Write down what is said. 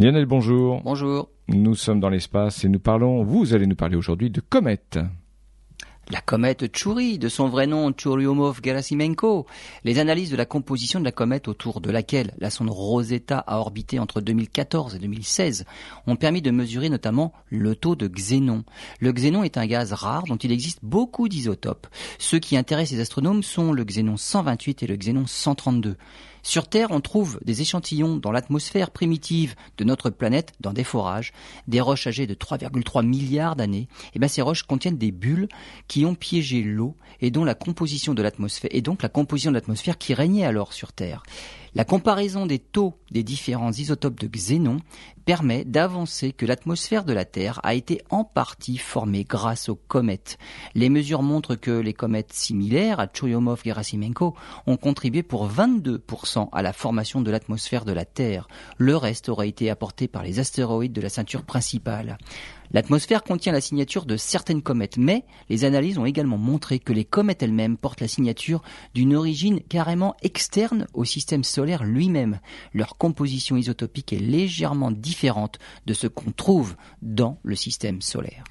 Lionel, bonjour. Bonjour. Nous sommes dans l'espace et nous parlons, vous allez nous parler aujourd'hui de comètes. La comète Tchouri, de son vrai nom Churyumov-Gerasimenko. Les analyses de la composition de la comète autour de laquelle la sonde Rosetta a orbité entre 2014 et 2016 ont permis de mesurer notamment le taux de xénon. Le xénon est un gaz rare dont il existe beaucoup d'isotopes. Ceux qui intéressent les astronomes sont le xénon 128 et le xénon 132. Sur Terre, on trouve des échantillons dans l'atmosphère primitive de notre planète, dans des forages, des roches âgées de 3,3 milliards d'années. Et bien, ces roches contiennent des bulles qui ont piégé l'eau et dont la composition de l'atmosphère, et donc la composition de l'atmosphère qui régnait alors sur Terre. La comparaison des taux des différents isotopes de xénon permet d'avancer que l'atmosphère de la Terre a été en partie formée grâce aux comètes. Les mesures montrent que les comètes similaires à Churyumov-Gerasimenko ont contribué pour 22% à la formation de l'atmosphère de la Terre. Le reste aurait été apporté par les astéroïdes de la ceinture principale. L'atmosphère contient la signature de certaines comètes, mais les analyses ont également montré que les comètes elles-mêmes portent la signature d'une origine carrément externe au système solaire lui-même. Leur composition isotopique est légèrement différente de ce qu'on trouve dans le système solaire.